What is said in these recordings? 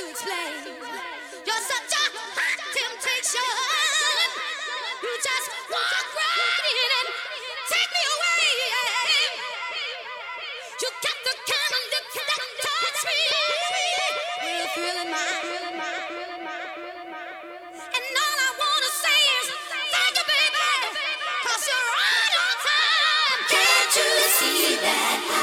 to explain. You're such a hot temptation. You just walk right in and take me away. You got the kind of lips that touch me. And all I wanna say is thank you, baby, 'cause you're on time. Can't you see that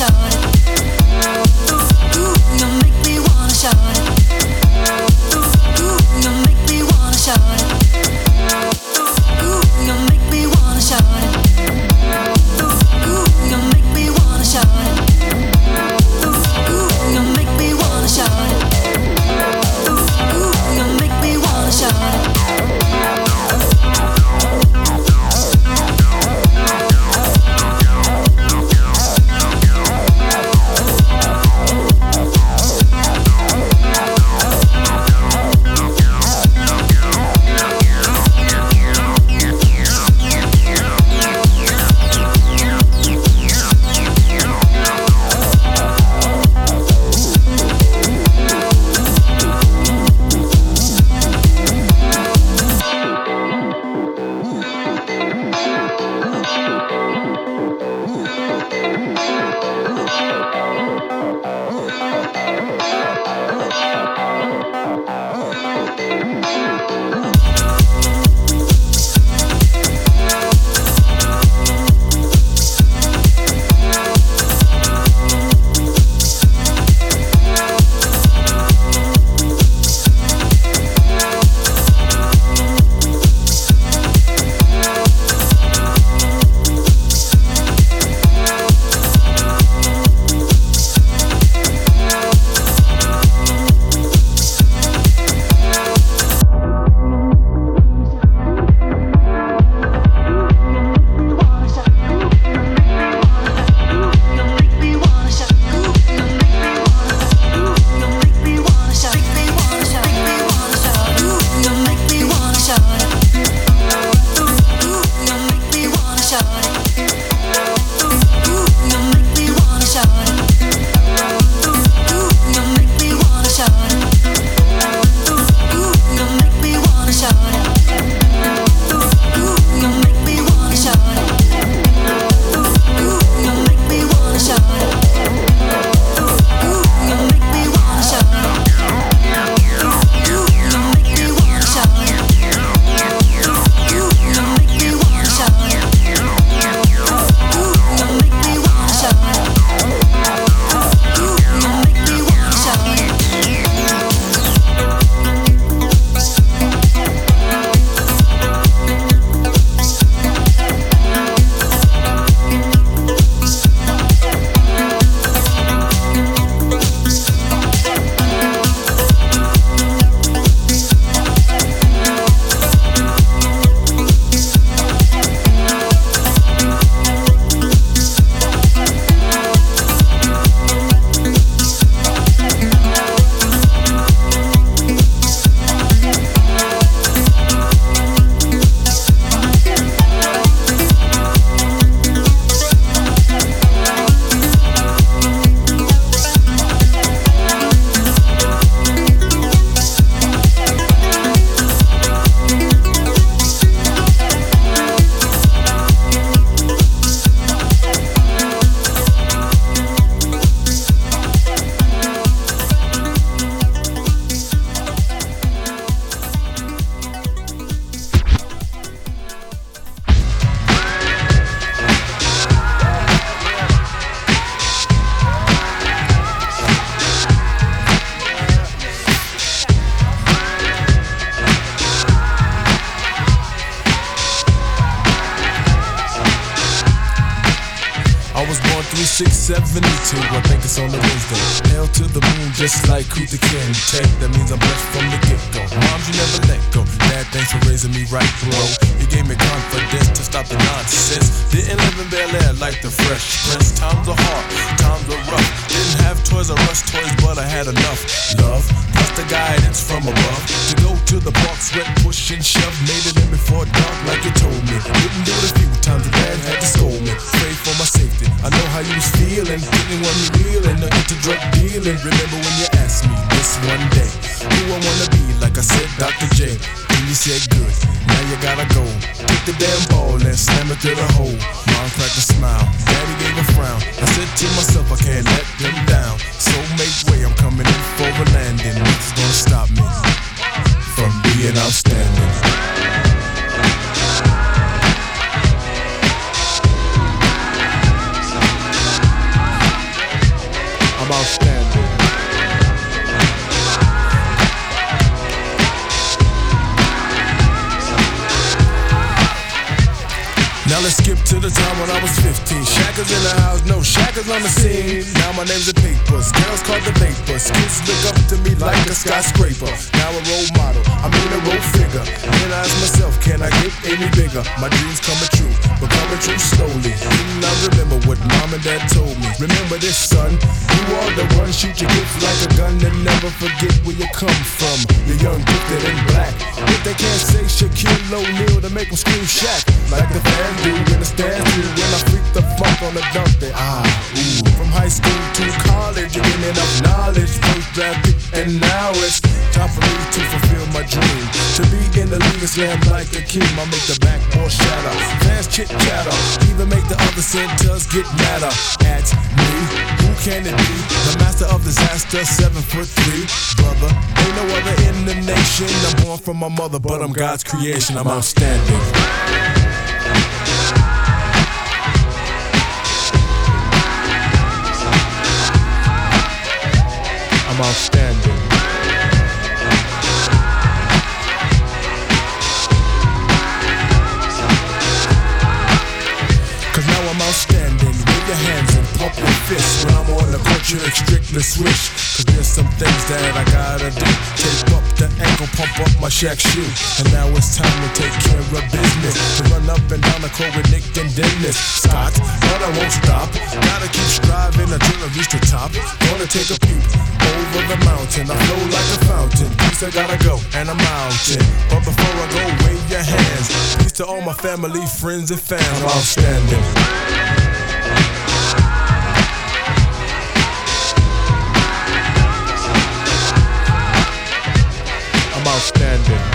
Shine. 72, I think it's on the Wednesday. Hell to the moon, just like Kuta Ken. Tech, that means I'm blessed from the get go. Moms, you never let go. Dad, thanks for raising me right, bro. He gave me confidence to stop the nonsense. Didn't live in Bel Air like the fresh prince. Times are hard, times are rough. Didn't have Toys R Us toys, but I had enough love. Plus the guidance from above. To go to the park, sweat, push and shove. Made it in before dark, like you told me. Didn't do it a few times, the dad had to scold me. Pray for my safety. I know how you Didn't want me reeling or into drug dealing. Remember when you asked me this one day, who I wanna be? Like I said, Dr. J. And you said good. Now you gotta go. Take the damn ball and slam it through the hole. Mom cracked a smile. Daddy gave a frown. I said to myself, I can't let them down. So make way, I'm coming in for a landing. Nothing's gonna stop me from being outstanding. Outstanding. Now let's skip to the time when I was 15. Shackers in the house, no shackers on the scene. Now my name's a papers, girls call the vapors. Kids look up to me like a skyscraper. Now a role model, I mean a role figure. Then I ask myself, can I get any bigger? My dreams coming true, but coming true slowly. Didn't I remember what mom and dad told me? Remember this, son. You are the one, shoot your gift like a gun and never forget where you come from. You're young, gifted, and black. If they can't say Shaquille O'Neal to make them scream Shaq, like the fans do in the stands do when I freak the funk on the dump. They ah, ooh. From high school to college, getting enough knowledge. First draft pick, and now it's time for me to fulfill my dream. To be in the league and slam like a king. I make the backboard shatter, fans chit chatter, even make the other centers get madder. At me, who can it be? The master of disaster, seven foot three, brother. Ain't no other in the nation. I'm born from my mother, but I'm God's creation. I'm outstanding. Outstanding. Cause now I'm outstanding. Wave your hands and pump your fists. When I'm on the court, you strictly switch. Cause there's some things that I gotta do. Tape up the ankle, pump up my Shaq shoe. And now it's time to take care of business. To run up and down the court with Nick and Dennis. Scott, but I won't stop. Gotta keep striving until I reach the top. Gonna take a peep over the mountain. I flow like a fountain. Peace, I gotta go, and I'm outin'. But before I go, wave your hands. Peace to all my family, friends, and fans. I'm outstanding. I'm outstanding.